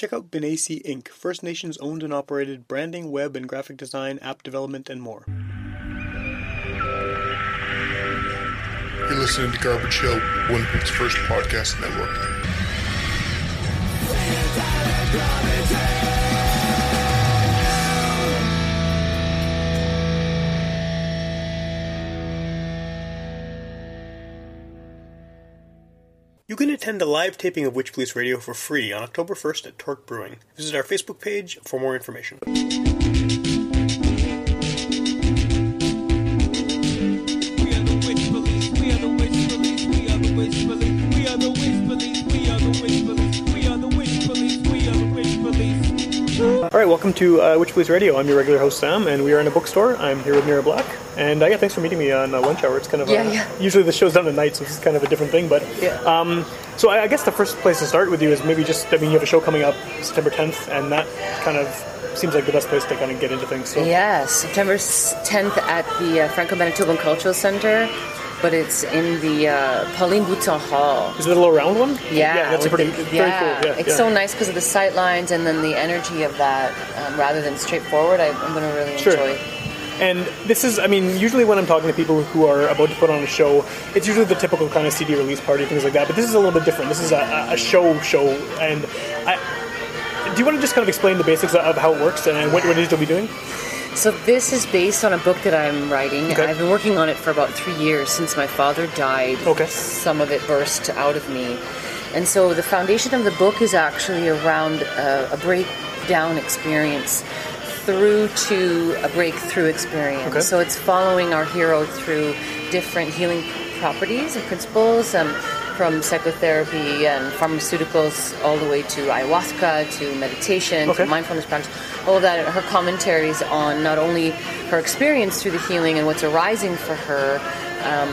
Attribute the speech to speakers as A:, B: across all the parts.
A: Check out Benesi Inc., First Nations owned and operated branding, web and graphic design, app development, and more.
B: You're listening to Garbage Hill, Winnipeg's first podcast network.
A: You can attend a live taping of Witch Police Radio for free on October 1st at Torque Brewing. Visit our Facebook page for more information. All right, welcome to uh, Witch Radio. I'm your regular host Sam, and we are in a bookstore. I'm here with Mira Black, and uh, yeah, thanks for meeting me on uh, lunch hour. It's kind of
C: Yeah,
A: uh,
C: yeah.
A: usually the show's done at night, so this is kind of a different thing. But
C: Yeah.
A: um, so I, I guess the first place to start with you is maybe just I mean you have a show coming up September 10th, and that kind of seems like the best place to kind of get into things. So
C: Yes, September 10th at the uh, Franco Manitoban Cultural Center, but it's in the uh, Pauline Boutal Hall.
A: is it a little round one?
C: Yeah,
A: yeah, that's a pretty
C: the- yeah.
A: cool. Yeah,
C: it's
A: yeah.
C: so nice because of the sight lines and then the energy of that. Um, rather than straightforward, I, I'm going to really
A: Sure.
C: enjoy.
A: And this is, I mean, usually when I'm talking to people who are about to put on a show, it's usually the typical kind of CD release party, things like that. But this is a little bit different. This is a, a- a show show. And I, do you want to just kind of explain the basics of how it works and what, what it is you'll be doing?
C: So this is based on a book that I'm writing.
A: Okay.
C: I've been working on it for about three years since my father died.
A: Okay.
C: Some of it burst out of me, and so the foundation of the book is actually around uh, a breakdown experience through to a breakthrough experience.
A: Okay.
C: So it's following our hero through different healing properties and principles. Um, from psychotherapy and pharmaceuticals all the way to ayahuasca to meditation
A: Okay.
C: to mindfulness practice, all of that, her commentaries on not only her experience through the healing and what's arising for her, um,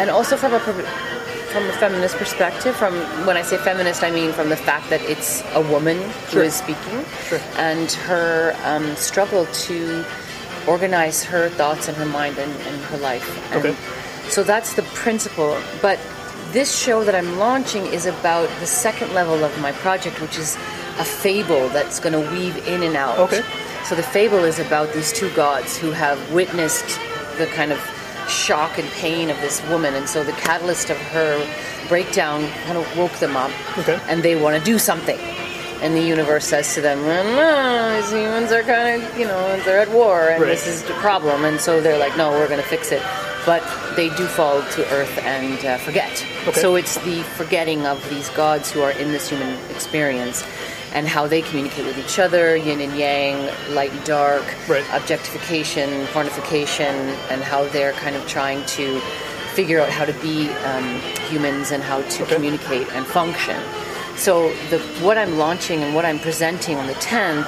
C: and also from a from a feminist perspective. From when I say feminist, I mean from the fact that it's a woman who
A: Sure.
C: is speaking,
A: Sure.
C: and her um, struggle to organize her thoughts and her mind and, and her life. And
A: Okay.
C: So that's the principle, but. This show that I'm launching is about the second level of my project, which is a fable that's going to weave in and out.
A: Okay.
C: So the fable is about these two gods who have witnessed the kind of shock and pain of this woman, and so the catalyst of her breakdown kind of woke them up,
A: Okay.
C: and they want to do something. And the universe says to them, "Well, no, these humans are kind of, you know, they're at war, and
A: Right.
C: this is the problem. And so they're like, no, we're going to fix it. But they do fall to earth and uh, forget.
A: Okay.
C: So it's the forgetting of these gods who are in this human experience and how they communicate with each other, yin and yang, light and dark,
A: Right.
C: objectification, pornification, and how they're kind of trying to figure out how to be um, humans and how to
A: Okay.
C: communicate and function. So the what I'm launching and what I'm presenting on the 10th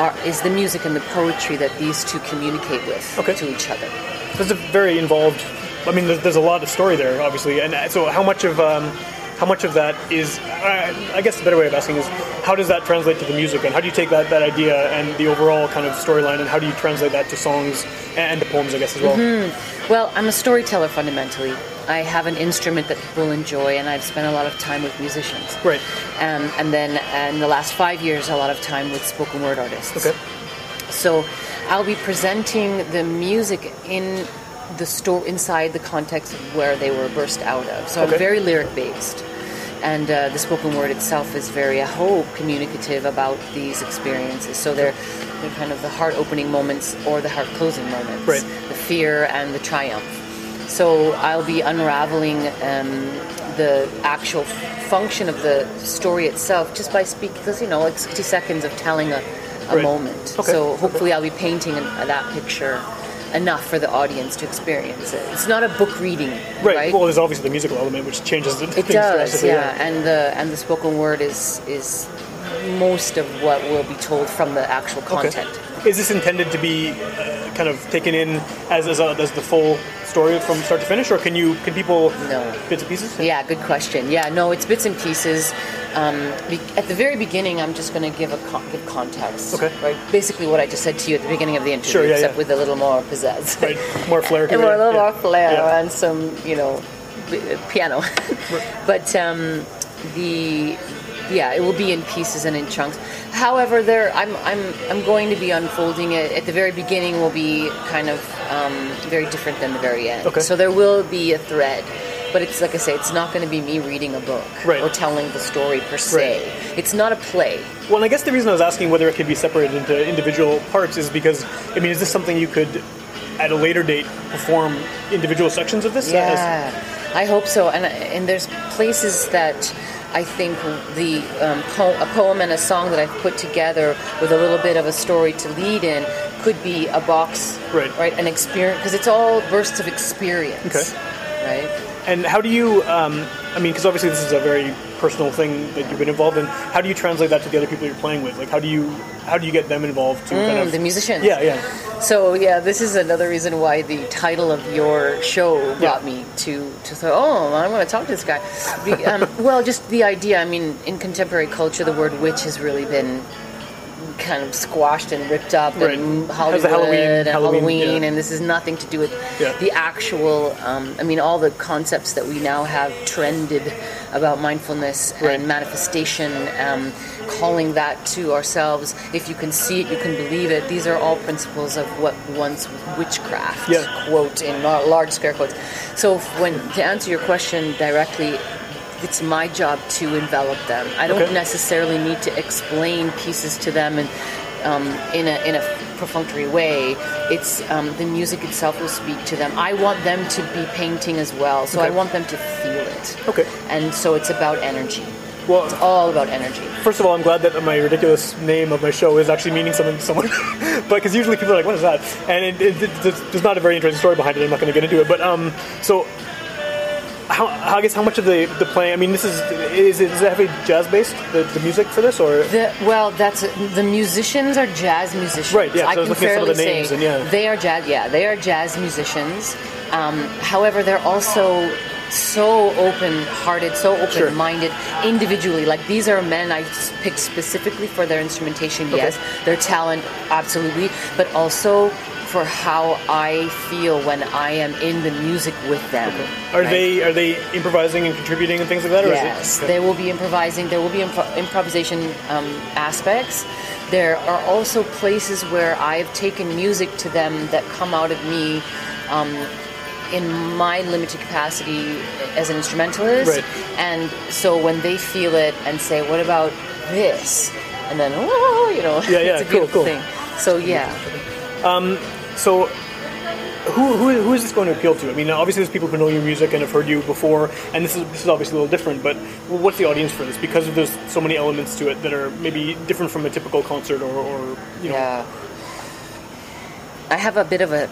C: are, is the music and the poetry that these two communicate with
A: Okay.
C: to each other.
A: There's a very involved. I mean, there's, there's a lot of story there, obviously. And uh, so, how much of um, how much of that is? Uh, I guess the better way of asking is, how does that translate to the music, and how do you take that, that idea and the overall kind of storyline, and how do you translate that to songs and to poems, I guess, as well?
C: Well, I'm a storyteller fundamentally. I have an instrument that people enjoy, and I've spent a lot of time with musicians.
A: Right.
C: Um, and then in the last five years, a lot of time with spoken word artists.
A: Okay.
C: So I'll be presenting the music in the store inside the context of where they were burst out of. So
A: Okay.
C: I'm very lyric based. And uh, the spoken word itself is very, I hope, communicative about these experiences. So they're, they're kind of the heart opening moments or the heart closing moments,
A: Right.
C: the fear and the triumph. So I'll be unraveling um, the actual function of the story itself just by speaking, because you know, like 60 seconds of telling a, a
A: Right.
C: moment.
A: Okay.
C: So hopefully I'll be painting that picture enough for the audience to experience it. It's not a book reading,
A: Right.
C: right?
A: Well, there's obviously the musical element, which changes the
C: it
A: things
C: does,
A: drastically,
C: yeah. And the and the spoken word is is most of what will be told from the actual content.
A: Okay. Is this intended to be uh, kind of taken in as as, a, as the full story from start to finish, or can you can people
C: No.
A: bits and pieces?
C: Yeah, good question. Yeah, no, it's bits and pieces. Um, be- at the very beginning, I'm just going to give a con- give context.
A: Okay.
C: Right. Basically, what I just said to you at the beginning of the interview,
A: Sure, yeah,
C: except
A: yeah.
C: with a little more pizzazz.
A: Right. More flair.
C: and
A: it,
C: a little
A: yeah.
C: more flair and some, you know, b- piano. but um, the yeah, it will be in pieces and in chunks. However, there I'm I'm I'm going to be unfolding it. At the very beginning, will be kind of um, very different than the very end.
A: Okay.
C: So there will be a thread, but it's like I say, it's not going to be me reading a book
A: Right.
C: or telling the story per se. It's not a play.
A: Well, and I guess the reason I was asking whether it could be separated into individual parts is because, I mean, is this something you could, at a later date, perform individual sections of this? As-
C: Yeah, I hope so. And and there's places that I think the um, po- a poem and a song that I've put together with a little bit of a story to lead in could be a box,
A: Right.
C: Right, an experience because it's all bursts of experience,
A: Okay.
C: right?
A: And how do you, um, I mean, because obviously this is a very personal thing that you've been involved in. How do you translate that to the other people you're playing with? Like, how do you, how do you get them involved to kind
C: Mm,
A: of
C: the musicians.
A: Yeah, yeah.
C: So yeah, this is another reason why the title of your show brought
A: Yeah.
C: me to to say, oh, I want to talk to this guy. Um, well, just the idea. I mean, in contemporary culture, the word witch has really been kind of squashed and ripped up
A: Right.
C: and Hollywood
A: Halloween-
C: and
A: Halloween,
C: Halloween,
A: yeah.
C: and this is nothing to do with
A: Yeah.
C: the actual. Um, I mean, all the concepts that we now have trended about mindfulness
A: Right.
C: and manifestation, um, calling that to ourselves. If you can see it, you can believe it. These are all principles of what once witchcraft.
A: Yeah.
C: Quote in large scare quotes. So when to answer your question directly. It's my job to envelop them. I don't
A: Okay.
C: necessarily need to explain pieces to them and um, in a in a perfunctory way. It's um, the music itself will speak to them. I want them to be painting as well, so I want them to feel it.
A: Okay.
C: And so it's about energy.
A: Well,
C: It's all about energy.
A: first of all, I'm glad that my ridiculous name of my show is actually meaning something to someone. but because usually people are like, "What is that?" And it, it, it, there's- there's not a very interesting story behind it. I'm not going to get into it. But um, so. How, how- I guess how much of the, the playing? I mean, this is is it, is it heavy jazz based the, the music for this or
C: The, well, that's the musicians are jazz musicians.
A: Right, yeah, so I
C: I
A: was
C: can
A: looking at some of the
C: fairly
A: names
C: say
A: and yeah.
C: they are jazz. Yeah, they are jazz musicians. Um, however, they're also so open-hearted, so open-minded individually. Like these are men I picked specifically for their instrumentation. Yes, their talent, absolutely, but also for how I feel when I am in the music with them.
A: are
C: right?
A: they are they improvising and contributing and things like that? Or
C: Yes,
A: is it,
C: they will be improvising. There will be impro- improvisation um, aspects. There are also places where I've taken music to them that come out of me um, in my limited capacity as an instrumentalist.
A: Right.
C: And so when they feel it and say, "What about this?" and then, "Oh," you know,
A: Yeah, yeah,
C: it's a
A: cool,
C: beautiful
A: cool.
C: thing. So yeah,
A: So, who, who, who is this going to appeal to? I mean, obviously, there's people who know your music and have heard you before, and this is this is obviously a little different. But what's the audience for this? Because there's so many elements to it that are maybe different from a typical concert, or, or you know,
C: Yeah. I have a bit of a,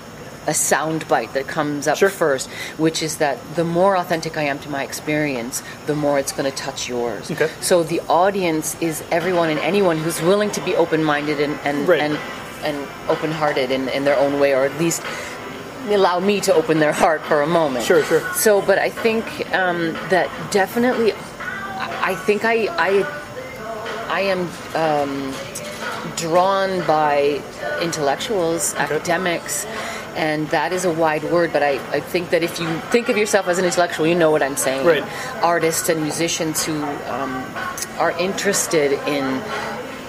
C: a sound bite that comes up
A: Sure.
C: first, which is that the more authentic I am to my experience, the more it's going to touch yours.
A: Okay.
C: So the audience is everyone and anyone who's willing to be open minded and, and,
A: Right.
C: and, and open hearted in, in their own way, or at least allow me to open their heart for a moment.
A: Sure, sure.
C: So, but I think um, that definitely, I think I, I, I am um, drawn by intellectuals, academics, and that is a wide word, but I, I think that if you think of yourself as an intellectual, you know what I'm saying.
A: Right.
C: Artists and musicians who um, are interested in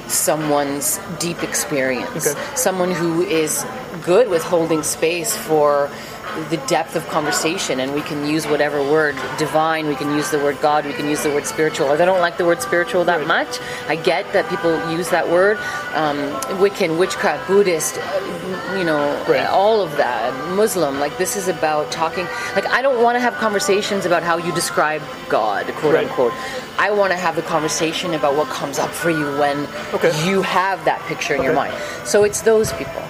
C: someone's deep experience,
A: Okay.
C: someone who is good with holding space for the depth of conversation and we can use whatever word divine we can use the word god we can use the word spiritual i don't like the word spiritual that much i get that people use that word um, wiccan witchcraft buddhist you know
A: Right.
C: all of that muslim like this is about talking like i don't want to have conversations about how you describe god quote
A: Right.
C: unquote i want to have the conversation about what comes up for you when
A: Okay.
C: you have that picture in your mind so it's those people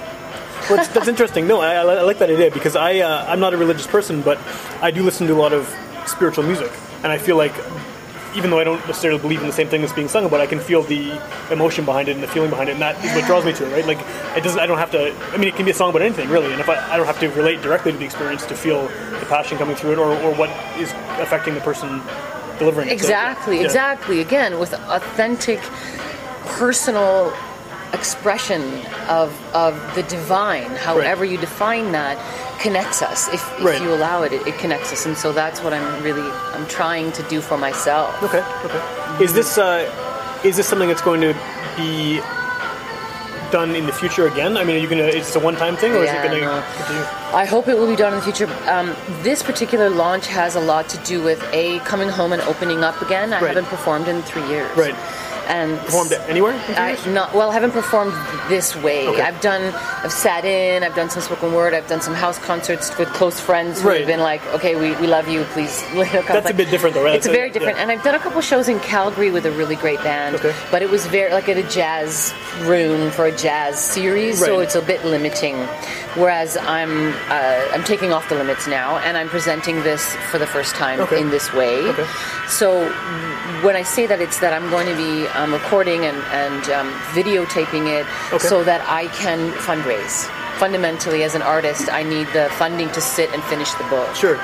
A: well, that's, that's interesting. No, I, I like that idea because I uh, I'm not a religious person, but I do listen to a lot of spiritual music, and I feel like even though I don't necessarily believe in the same thing that's being sung about, I can feel the emotion behind it and the feeling behind it, and that is what draws me to it. Right? Like it doesn't. I don't have to. I mean, it can be a song about anything really, and if I, I don't have to relate directly to the experience to feel the passion coming through it, or, or what is affecting the person delivering it. So,
C: Exactly,
A: yeah.
C: exactly. Again, with authentic, personal expression of of the divine, however you define that, connects us. If, if
A: Right.
C: you allow it, it, it connects us, and so that's what I'm really I'm trying to do for myself.
A: Okay. Okay. Is this? Uh, is this something that's going to be done in the future again? I mean, are you gonna? Is this a one-time thing, or
C: Yeah,
A: is it gonna
C: no.
A: continue?
C: I hope it will be done in the future. Um, this particular launch has a lot to do with a coming home and opening up again. I
A: Right.
C: haven't performed in three years.
A: Right.
C: And
A: Performed anywhere?
C: I not well. I haven't performed this way.
A: Okay.
C: I've done. I've sat in. I've done some spoken word. I've done some house concerts with close friends who
A: Right.
C: have been like, "Okay, we, we love you. Please." You know, kind
A: That's a bit different though, right?
C: It's
A: So,
C: very
A: yeah.
C: different. And I've done a couple shows in Calgary with a really great band.
A: Okay.
C: But it was very like at a jazz room for a jazz series, so it's a bit limiting. Whereas I'm uh, I'm taking off the limits now, and I'm presenting this for the first time
A: Okay.
C: in this way.
A: Okay.
C: So when I say that, it's that I'm going to be um, recording and, and um, videotaping it
A: Okay.
C: so that I can fundraise. Fundamentally, as an artist, I need the funding to sit and finish the book.
A: Sure.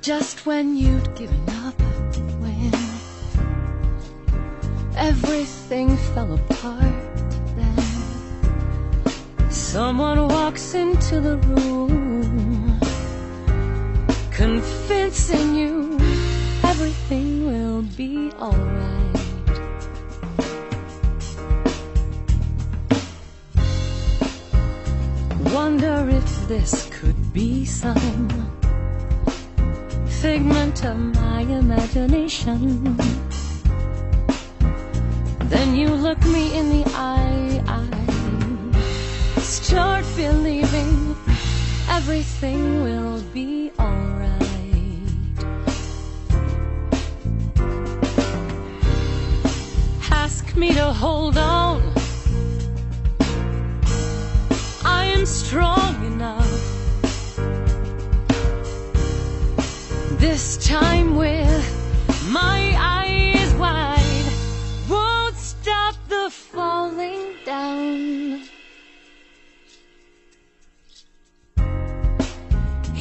D: Just when you'd given up, when everything fell apart, then someone walks into the room, convincing you everything will be alright. Wonder if this could be some figment of my imagination. Then you look me in the eye, Start believing everything will be alright. Ask me to hold on. I am strong enough. This time with my eyes wide, won't stop the falling down.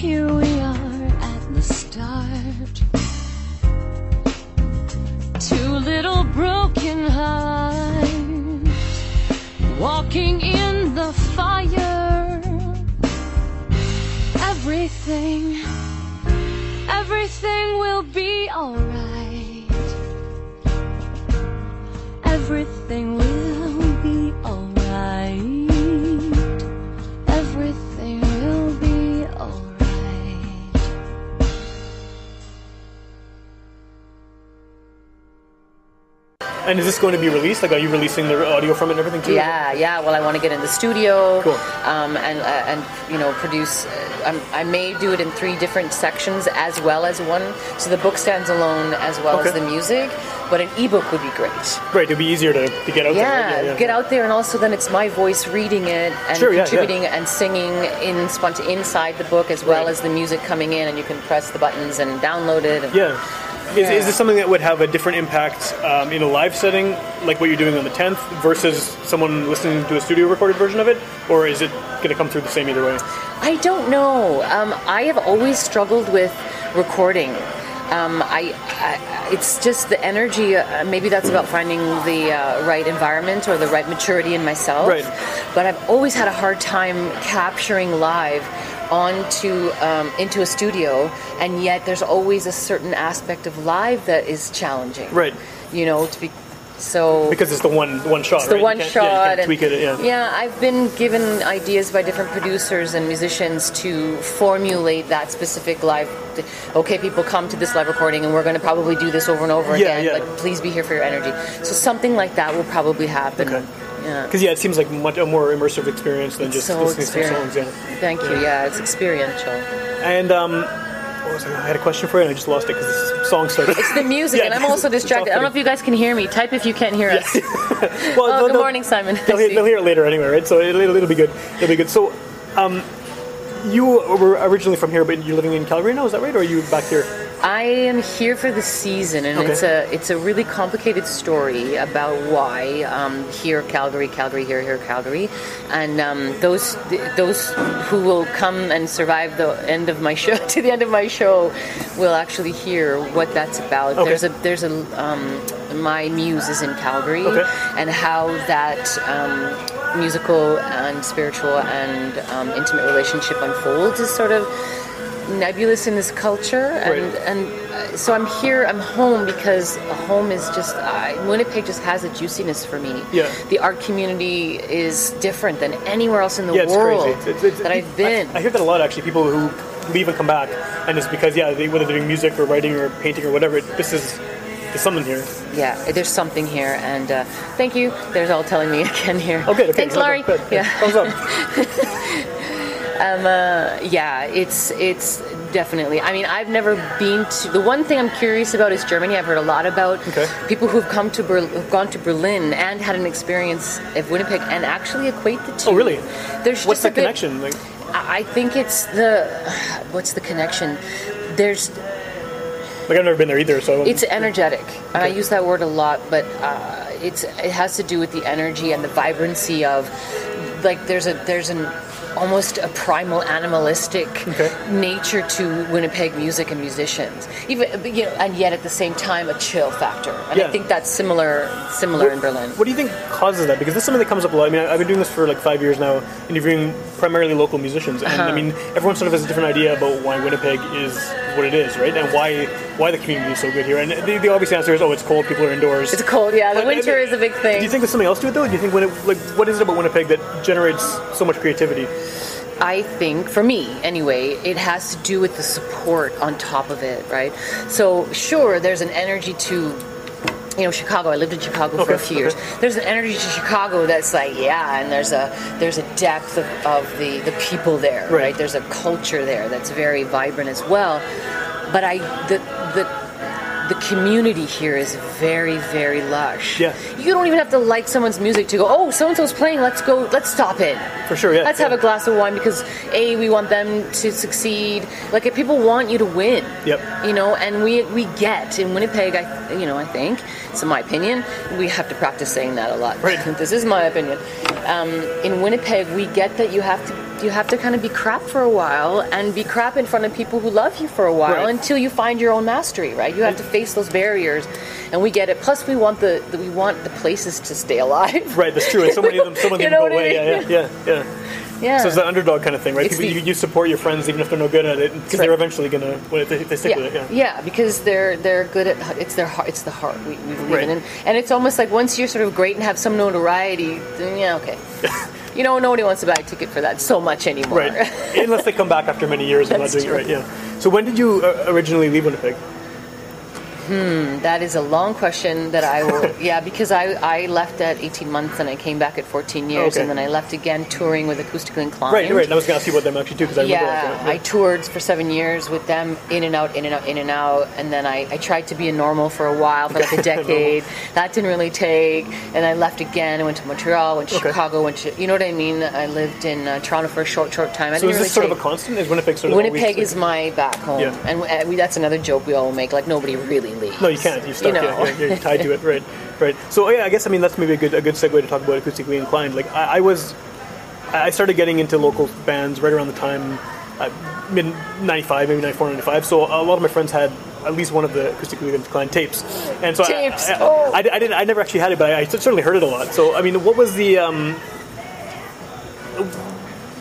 D: Here we are at the start. Two little broken hearts walking in the fire. Everything Everything will be alright.
A: And is this going to be released? Like, are you releasing the audio from it and everything too?
C: Yeah, yeah. Well, I want to get in the studio,
A: Cool.
C: um, and uh, and you know produce. Uh, I'm, I may do it in three different sections as well as one, so the book stands alone as well as the music. But an ebook would be great.
A: Great. It'd be easier to, to get out
C: Yeah,
A: there. right?
C: get out there, and also then it's my voice reading it and
A: Sure, yeah,
C: contributing
A: yeah.
C: and singing in inside the book as well
A: Right.
C: as the music coming in, and you can press the buttons and download it. And,
A: Yeah. Is, is this something that would have a different impact um, in a live setting, like what you're doing on the 10th, versus someone listening to a studio recorded version of it? Or is it going to come through the same either way?
C: I don't know. Um, I have always struggled with recording. Um, I, I, it's just the energy. Uh, maybe that's about finding the uh, right environment or the right maturity in myself.
A: Right.
C: But I've always had a hard time capturing live onto um, into a studio, and yet there's always a certain aspect of live that is challenging.
A: Right.
C: You know, to be so
A: Because it's the one one shot.
C: it's the
A: right?
C: One
A: can't-
C: shot.
A: Yeah,
C: and-
A: it. Yeah.
C: I've been given ideas by different producers and musicians to formulate that specific live. Okay, people come to this live recording, and we're going to probably do this over and over
A: Yeah,
C: again.
A: yeah.
C: But please be here for your energy. So something like that will probably happen.
A: Okay.
C: Yeah.
A: Because yeah, it seems like much a more immersive experience than just
C: So
A: listening to songs. Yeah.
C: Thank you. Yeah, it's experiential.
A: And um, what was I? I had a question for you, and I just lost it because the song started.
C: It's the music,
A: Yeah,
C: and I'm also distracted. I don't know if you guys can hear me. Type if you can't hear us.
A: well,
C: Oh, good morning, Simon.
A: They'll hear, they'll hear it later anyway, right? So it'll, it'll be good. It'll be good. So, um, you were originally from here, but you're living in Calgary now. Is that right, or are you back here?
C: I am here for the season, and
A: Okay.
C: it's a it's a really complicated story about why um, here Calgary, Calgary, here, here, Calgary, and um, those those who will come and survive the end of my show to the end of my show will actually hear what that's about.
A: Okay.
C: There's a there's a um, my muse is in Calgary,
A: Okay.
C: and how that. Um, musical and spiritual and um, intimate relationship unfolds is sort of nebulous in this culture and
A: Right.
C: and uh, so I'm here I'm home because a home is just uh, Winnipeg just has a juiciness for me
A: Yeah.
C: the art community is different than anywhere else in the
A: Yeah, it's
C: world
A: crazy. It's, it's,
C: that I've been
A: I, I hear that a lot actually. People who leave and come back, and it's because yeah, they, whether they're doing music or writing or painting or whatever, this is there's something here.
C: yeah there's something here and uh, thank you there's all telling me again here
A: good. Okay.
C: thanks Laurie yeah
A: Thumbs up.
C: yeah, it's it's definitely. I mean, I've never been to. The one thing I'm curious about is Germany. I've heard a lot about
A: Okay.
C: people who've come to Ber- who've gone to Berlin and had an experience of Winnipeg and actually equate the two.
A: Oh, really?
C: There's
A: What's
C: just
A: the
C: bit-
A: connection? Like,
C: I I think it's the what's the connection? There's
A: like I've never been there either, so
C: it's energetic, and I use that word a lot, but uh, it's it has to do with the energy and the vibrancy of like there's a there's an almost a primal animalistic
A: Okay.
C: nature to Winnipeg music and musicians, even you know, and yet at the same time a chill factor, and
A: Yeah.
C: I think that's similar similar in Berlin.
A: What do you think causes that? Because this is something that comes up a lot. I mean, I- I've been doing this for like five years now, interviewing primarily local musicians, and
C: Uh-huh.
A: I mean, everyone sort of has a different idea about why Winnipeg is what it is, right? And why why the community is so good here. And the, the obvious answer is, oh, it's cold, people are indoors.
C: It's cold, yeah. The
A: But,
C: winter is a big thing.
A: Do you think there's something else to it though? Do you think when it, like what is it about Winnipeg that generates so much creativity?
C: I think, for me anyway, it has to do with the support on top of it, right? So, sure, there's an energy to, you know, Chicago. I lived in Chicago for a few years. There's an energy to Chicago that's like, yeah, and there's a there's a depth of, of the the people there,
A: Right.
C: right. There's a culture there that's very vibrant as well. But I the the the community here is very, very lush.
A: Yeah.
C: You don't even have to like someone's music to go, oh, so and so's playing, let's go, let's stop in.
A: For sure, yeah,
C: Let's
A: yeah.
C: have a glass of wine because A, we want them to succeed. Like if people want you to win.
A: Yep.
C: You know, and we we get in Winnipeg, I you know, I think, it's my opinion, we have to practice saying that a lot.
A: Right.
C: this is my opinion. Um, in Winnipeg, we get that you have to you have to kind of be crap for a while and be crap in front of people who love you for a while
A: Right.
C: until you find your own mastery, right? You have to face those barriers, and we get it. Plus, we want the, the we want the places to stay alive.
A: Right, that's true. And so many of them, so many
C: You
A: of them go
C: I
A: away.
C: mean?
A: Yeah, yeah, yeah, yeah.
C: Yeah.
A: So it's the underdog kind of thing, right? People,
C: the-
A: you, you support your friends even if they're no good at it because they're eventually gonna well, they, they stick
C: yeah.
A: with it. Yeah.
C: yeah, because they're they're good at it's their heart. It's the heart we, we believe
A: Right.
C: in, and, and it's almost like once you're sort of great and have some notoriety, then yeah, okay. you know, nobody wants to buy a ticket for that so much anymore.
A: Right. Unless they come back after many years and not doing it right. Yeah. So when did you uh, originally leave Winnipeg?
C: That is a long question that I will. yeah, because I I left at 18 months and I came back at 14 years,
A: Okay.
C: and then I left again touring with Acoustically Inclined.
A: Right, right. And I was going to see what them actually too because I remember.
C: Yeah,
A: that,
C: I toured for seven years with them, in and out, in and out, in and out, and then I, I tried to be a normal for a while, for like a decade. that didn't really take, and I left again. I went to Montreal, went to
A: Okay.
C: Chicago, went to you know what I mean. I lived in uh, Toronto for a short, short time. I
A: So is this sort
C: really
A: of a constant? Is Winnipeg sort of
C: Winnipeg is my back home,
A: Yeah.
C: and uh, we, that's another joke we all make. Like nobody really leaves.
A: No, you can't. You're stuck.
C: You know.
A: yeah, you're, you're tied to it. Right, right. So yeah, I guess I mean that's maybe a good a good segue to talk about acoustically inclined. Like I, I was, I started getting into local bands right around the time, uh, mid '95, maybe '94, '95. So a lot of my friends had at least one of the acoustically inclined tapes, and so I-
C: Tapes,
A: I, I,
C: oh.
A: I, I didn't. I never actually had it, but I, I certainly heard it a lot. So I mean, what was the um,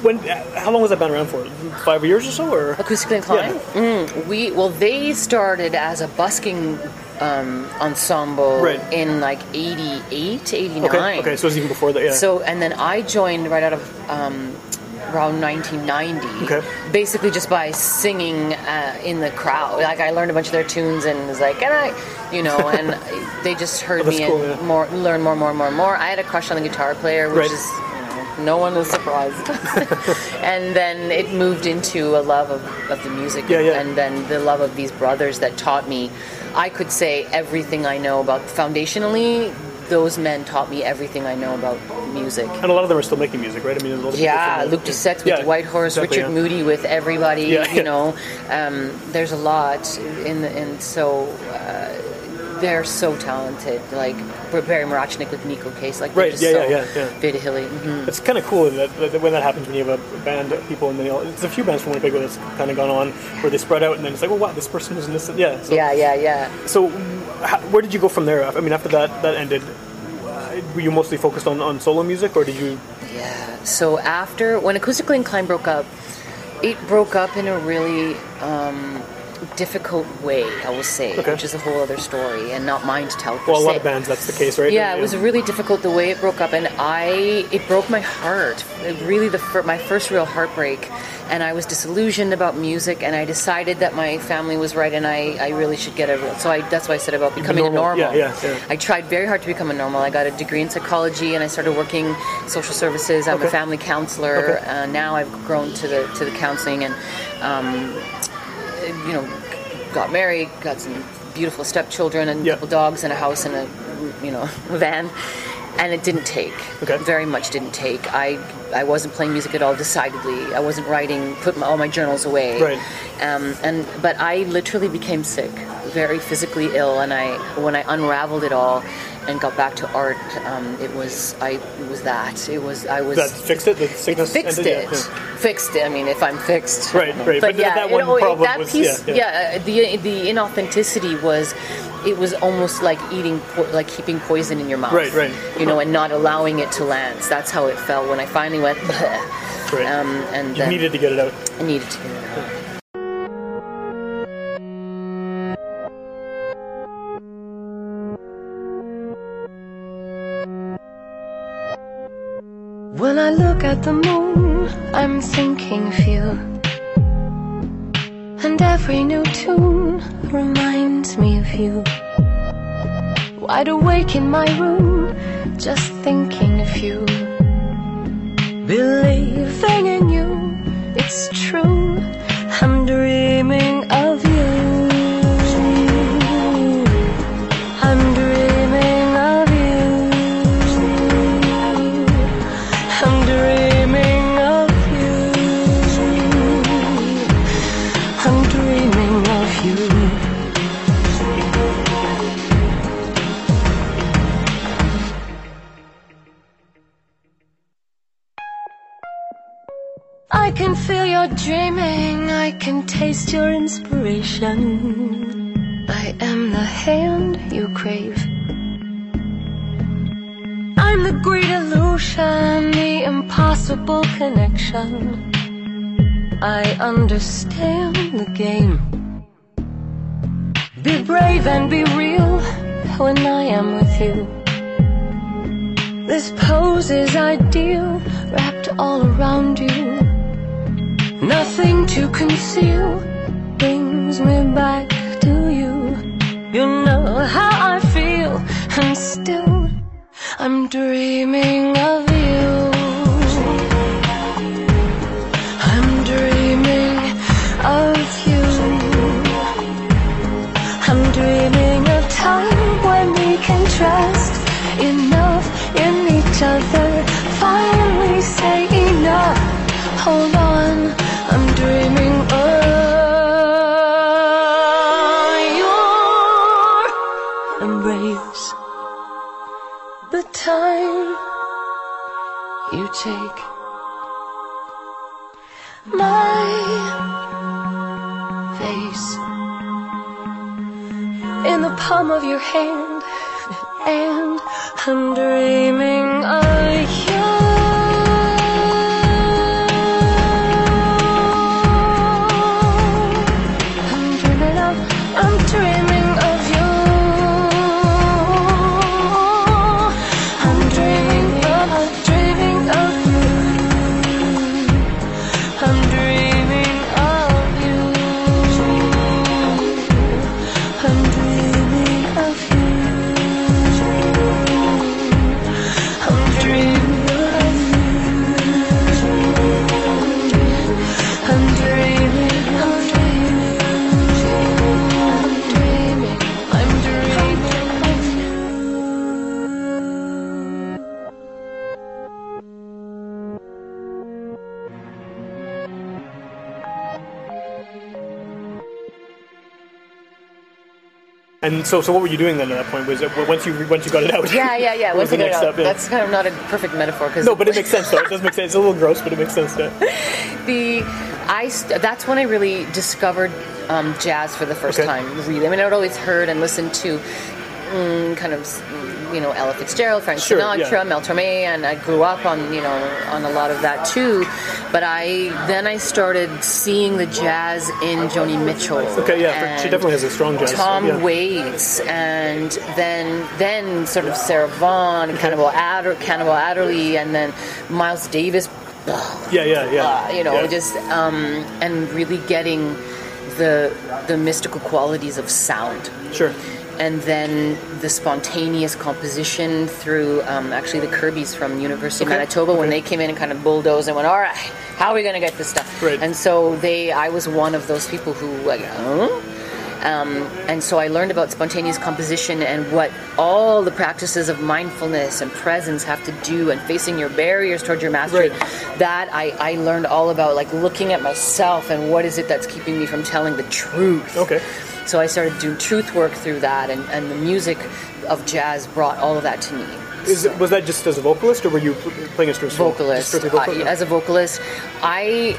A: when? How long was that been around for? Five years or so, or
C: Acoustically inclined. Mm, we well, they started as a busking um, ensemble
A: Right.
C: in like 88, 89.
A: okay, okay. So it was even before that. Yeah.
C: So, and then I joined right out of um, around 1990.
A: Okay.
C: Basically, just by singing uh, in the crowd. Like, I learned a bunch of their tunes and was like, can I, you know, and they just heard
A: Oh,
C: me
A: cool,
C: and
A: yeah.
C: more, learn more, more, more, more. I had a crush on the guitar player, which
A: Right.
C: is. No one is surprised. and then it moved into a love of, of the music
A: Yeah, yeah.
C: and then the love of these brothers that taught me I could say everything I know about foundationally those men taught me everything I know about music.
A: and a lot of them are still making music, right? I mean, a lot of
C: Yeah, Luke Doucet with
A: Yeah,
C: Whitehorse,
A: exactly,
C: Richard
A: yeah.
C: Moody with everybody.
A: Yeah.
C: You know, um, there's a lot, in the, and so uh, they're so talented. Like Barry Mirochnick with Neko Case, like they're
A: Right,
C: just
A: yeah,
C: so
A: yeah, yeah, yeah.
C: Hilly. mhm.
A: It's kind of cool that, that when that happens when you have a band of people and then it's a few bands from Winnipeg where that's kind of gone on where they spread out and then it's like, well, wow, this person was in this. Yeah. So,
C: Yeah, yeah, yeah.
A: So how, where did you go from there? I mean, after that that ended, uh, were you mostly focused on, on solo music or did you?
C: Yeah. So after when Acoustically Inclined broke up, it broke up in a really um, difficult way. I will say,
A: Okay.
C: which is a whole other story, and not mine to tell.
A: Well, a lot
C: se.
A: of bands that's the case, right?
C: Yeah, it was really difficult the way it broke up, and I it broke my heart. It really, the fir- my first real heartbreak, and I was disillusioned about music, and I decided that my family was right, and I, I really should get a. Real so I, that's why I said about becoming
A: normal.
C: a normal.
A: Yeah, yeah, yeah.
C: I tried very hard to become a normal. I got a degree in psychology, and I started working social services. I'm
A: Okay.
C: a family counselor.
A: Okay.
C: Uh, now I've grown to the to the counseling, and um, you know, got married, got some beautiful stepchildren, and a couple dogs, and a house, and a you know van. And it didn't take.
A: Okay.
C: Very much didn't take. I I wasn't playing music at all. Decidedly, I wasn't writing. Put my, all my journals away.
A: Right.
C: Um, and but I literally became sick, very physically ill. And I when I unraveled it all, and got back to art, um, it was I it was that. It was I was
A: That fixed it. The sickness
C: fixed
A: ended?
C: it.
A: Yeah, yeah.
C: Fixed it. I mean, if I'm fixed,
A: Right, right. But
C: yeah,
A: that one problem
C: that
A: was-
C: piece,
A: yeah, yeah.
C: uh, the the inauthenticity was, it was almost like eating, po- like keeping poison in your mouth.
A: Right, right.
C: You know, and not allowing it to land. That's how it felt when I finally went.
A: Right.
C: Um, and
A: you needed to get it out.
C: I needed to get it out.
D: When I look at the moon, I'm thinking of you. And every new tune reminds me of you. Wide awake in my room, just thinking of you. Believing in you, it's true. I'm dreaming can taste your inspiration. I am the hand you crave. I'm the great illusion, the impossible connection. I understand the game. Be brave and be real when I am with you. This pose is ideal, wrapped all around you. Nothing to conceal brings me back to you. You know how and And
A: so, so what were you doing then at that point? Was it once you once you got it out?
C: Yeah, yeah, yeah. Once
A: the
C: got
A: next
C: it out,
A: step? Yeah.
C: that's kind of not a perfect metaphor because
A: no, but it makes sense though. It does make sense. It's a little gross, but it makes sense. Yeah.
C: the I st- that's when I really discovered um, jazz for the first
A: Okay.
C: time. Really, I mean, I'd always heard and listened to mm, kind of, you know, Ella Fitzgerald, Frank
A: Sure,
C: Sinatra,
A: yeah.
C: Mel Torme, and I grew up on, you know, on a lot of that too. But I then I started seeing the jazz in Joni Mitchell.
A: Okay, yeah, she definitely has a strong jazz.
C: Tom
A: yeah.
C: Waits, and then then sort of Sarah Vaughan, Cannonball, Adder, Cannonball Adderley, and then Miles Davis
A: Yeah, yeah, yeah.
C: uh, you know,
A: Yeah.
C: just um, and really getting the the mystical qualities of sound,
A: sure.
C: And then the spontaneous composition through um, actually the Kirby's from University
A: Okay,
C: of Manitoba when
A: okay.
C: they came in and kind of bulldozed and went, all right, how are we going to get this stuff?
A: Right.
C: And so they, I was one of those people who like, huh? Um, and so I learned about spontaneous composition and what all the practices of mindfulness and presence have to do and facing your barriers towards your mastery.
A: Right.
C: That I, I learned all about, like looking at myself and what is it that's keeping me from telling the truth.
A: Okay.
C: So I started doing truth work through that, and, and the music of jazz brought all of that to me.
A: Is was that just as a vocalist, or were you playing instruments? as
C: vocalist.
A: vocal?
C: I- as a vocalist, I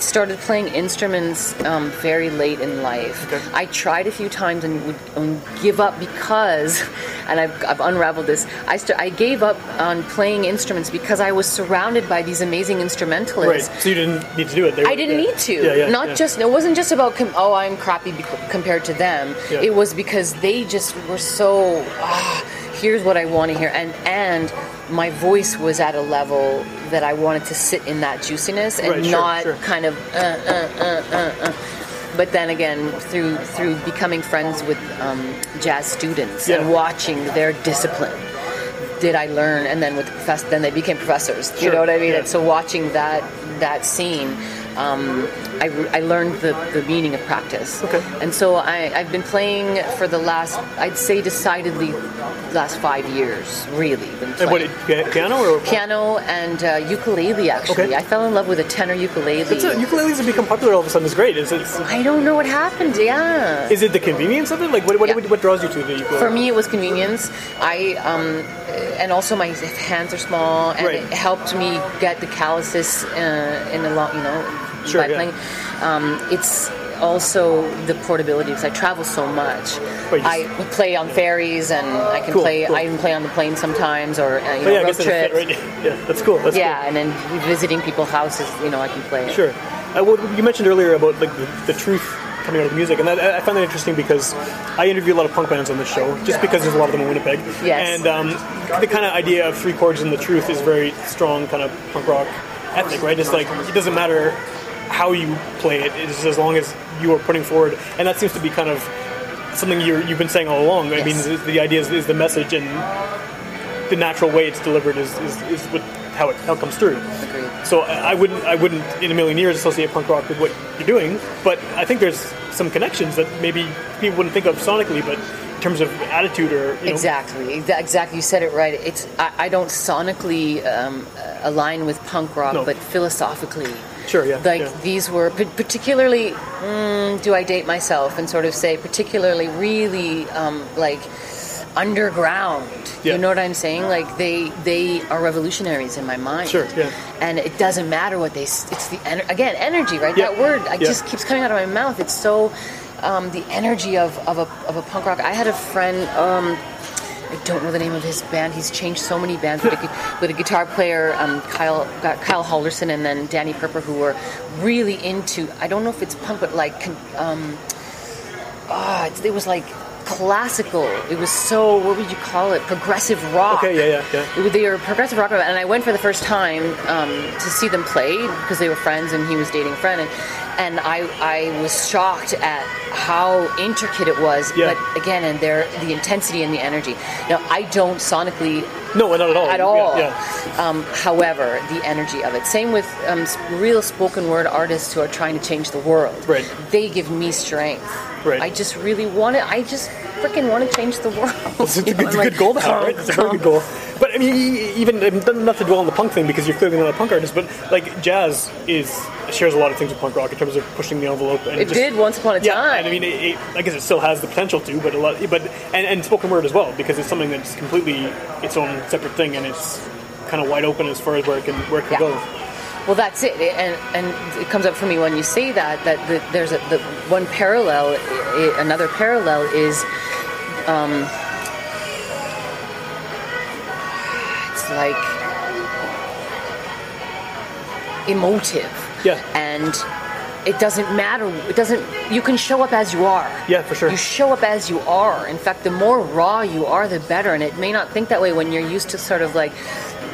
C: started playing instruments um, very late in life.
A: Okay.
C: I tried a few times and would um, give up because, and I've, I've unraveled this. I st- I gave up on playing instruments because I was surrounded by these amazing instrumentalists.
A: Right. So you didn't need to do it. They
C: I didn't
A: yeah.
C: need to.
A: Yeah, yeah.
C: Not
A: yeah.
C: just. It wasn't just about com- oh I'm crappy bec- compared to them.
A: Yeah.
C: It was because they just were so. Ah, here's what I want to hear, and and my voice was at a level that I wanted to sit in that juiciness and
A: Right, sure,
C: not
A: sure.
C: kind of. Uh, uh, uh, uh, uh. But then again, through through becoming friends with um, jazz students and watching their discipline, did I learn? And then with the professor, then they became professors. You know what I mean?
A: yeah.
C: And so watching that that scene, um, I, re- I learned the, the meaning of practice.
A: Okay.
C: And so I, I've been playing for the last, I'd say decidedly, last five years. Really
A: And what, piano or?
C: Piano and uh, ukulele. Actually,
A: Okay.
C: I fell in love with a tenor ukulele.
A: It's a, ukuleles have become popular all of a sudden. It's great. Is it,
C: I don't know what happened. Yeah.
A: is it the convenience of it? Like, what, what,
C: Yeah.
A: what draws you to the ukulele?
C: For me, it was convenience. I um, and also my hands are small, and
A: Right.
C: it helped me get the calluses uh, in a lot. You know,
A: Sure,
C: by
A: yeah.
C: playing. Um, it's also the portability because I travel so much. I play on ferries, and I can
A: Cool,
C: play.
A: cool.
C: I even play on the plane sometimes, or uh, you know,
A: yeah,
C: road
A: guess that's fit,
C: trips.
A: right? Yeah, that's cool. That's
C: Yeah, and then visiting people's houses. You know, I can play.
A: cool. Sure. Uh, well, you mentioned earlier about like the, the truth coming out of the music, and that, I find that interesting because I interview a lot of punk bands on this show, just because there's a lot of them in Winnipeg.
C: Yes.
A: And um, the kind of idea of three chords and the truth is very strong, kind of punk rock ethic, right? It's like it doesn't matter how you play it's as long as you are putting forward, and that seems to be kind of something you're, you've been saying all along. I mean,
C: Yes.
A: the idea is, is the message and the natural way it's delivered is, is, is what, how, it, how it comes through.
C: Agreed.
A: So I I wouldn't, I wouldn't in a million years associate punk rock with what you're doing, but I think there's some connections that maybe people wouldn't think of sonically, but in terms of attitude or you know,
C: Exactly, exactly. You said it right. It's I, I don't sonically um, align with punk rock,
A: No.
C: but philosophically,
A: Sure, yeah,
C: Like
A: yeah.
C: these were particularly. Mm, do I date myself and sort of say particularly really um, like underground?
A: Yeah.
C: You know what I'm saying? Like they they are revolutionaries in my mind.
A: Sure, yeah.
C: And it doesn't matter what they. It's the ener- again energy, right?
A: Yeah,
C: That word I
A: yeah.
C: just keeps coming out of my mouth. It's so. Um, the energy of, of, a, of a punk rock. I had a friend, um, I don't know the name of his band. He's changed so many bands with a, with a guitar player, um, Kyle got Kyle Halderson, and then Danny Perper, who were really into. I don't know if it's punk, but like, um, ah, it was like classical. It was so. What would you call it? Progressive rock.
A: Okay, yeah, yeah, yeah.
C: They were progressive rock, and I went for the first time um, to see them play because they were friends, and he was dating a friend, and, and I I was shocked at how intricate it was.
A: Yeah.
C: But again, and their the intensity and the energy. Now I don't sonically
A: No, not at all.
C: at all.
A: Yeah,
C: Um, however, the energy of it. Same with um, real spoken word artists who are trying to change the world.
A: Right.
C: They give me strength.
A: Right.
C: I just really want to. I just freaking want to change the world.
A: It's, a good, it's a good goal to have, right? It's a very good goal. But I mean, even not to dwell on the punk thing because you're clearly not a punk artist, but like jazz is shares a lot of things with punk rock in terms of pushing the envelope. And
C: It
A: just-
C: did once upon a
A: Yeah,
C: time.
A: and I mean, it, it, I guess it still has the potential to, but a lot, but and, and spoken word as well because it's something that's completely its own separate thing, and it's kind of wide open as far as where it can where it can
C: Yeah.
A: go.
C: Well, that's it, and and it comes up for me when you say that that the, there's a the one parallel, another parallel is, um, it's like emotive
A: Yeah.
C: and it doesn't matter it doesn't you can show up as you are
A: Yeah, for sure.
C: you show up as you are in fact the more raw you are the better and it may not think that way when you're used to sort of like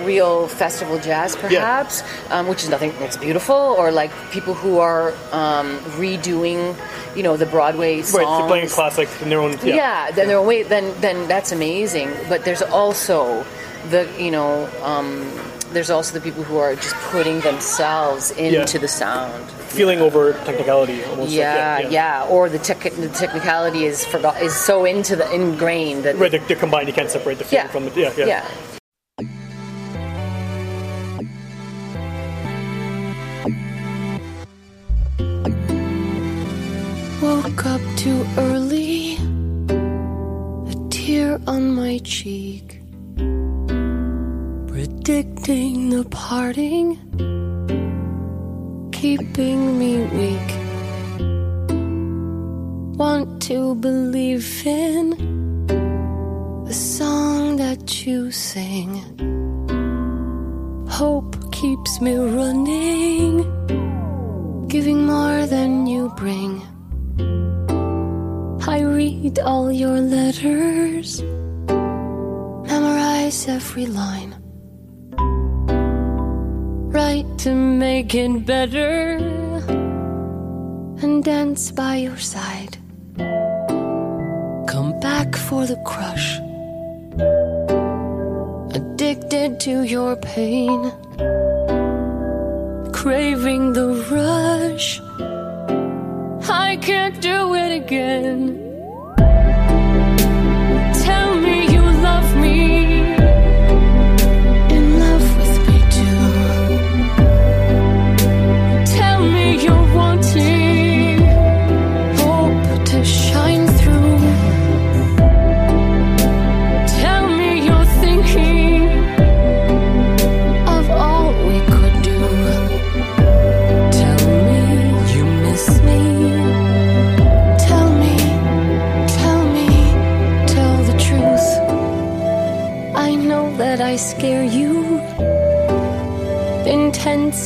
C: real festival jazz perhaps um, which is nothing it's beautiful or like people who are um, redoing you know the broadway songs
A: Right, they're playing classic in their own. Yeah.
C: yeah, then they're wait then then that's amazing but there's also the you know um, there's also the people who are just putting themselves into the sound
A: Feeling over technicality almost. like,
C: yeah, yeah, Or the, tech the technicality is forgot is so into the ingrained that
A: Right, they're, they're combined. You can't separate the feeling
C: yeah,
A: from the. Yeah, yeah.
C: yeah.
D: Woke up too early, a tear on my cheek, predicting the parting, keeping me weak. Want to believe in the song that you sing. Hope keeps me running, giving more than you bring. I read all your letters, memorize every line. Write to make it better, and dance by your side. Come back for the crush, addicted to your pain, craving the rush. I can't do it again.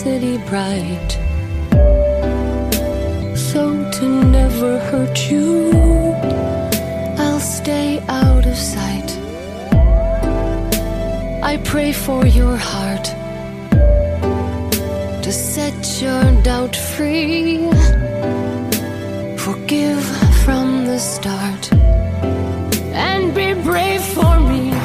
D: Intensity bright. So to never hurt you, I'll stay out of sight. I pray for your heart to set your doubt free. Forgive from the start and be brave for me.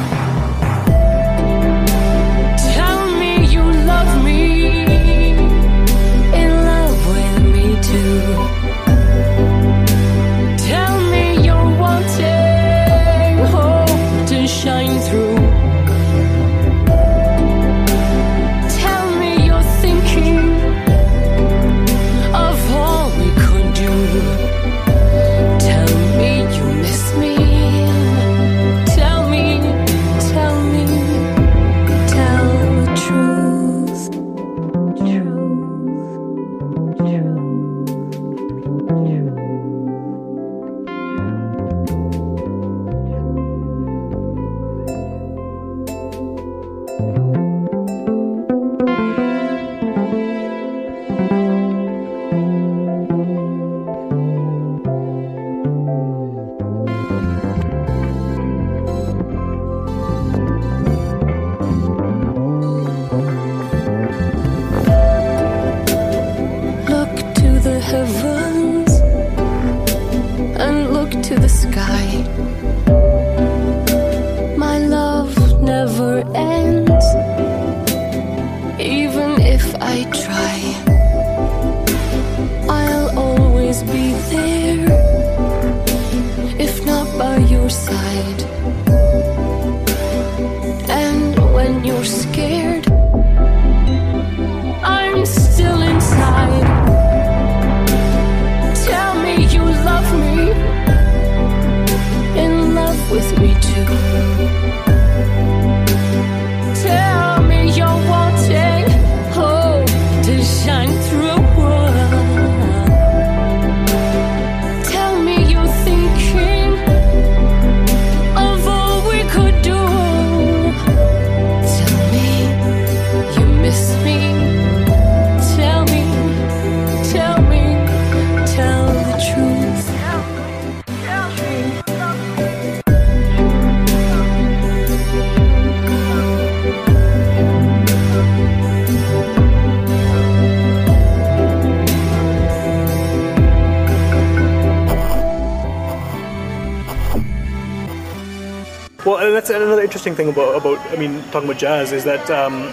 A: That's another interesting thing about about I mean talking about jazz is that um,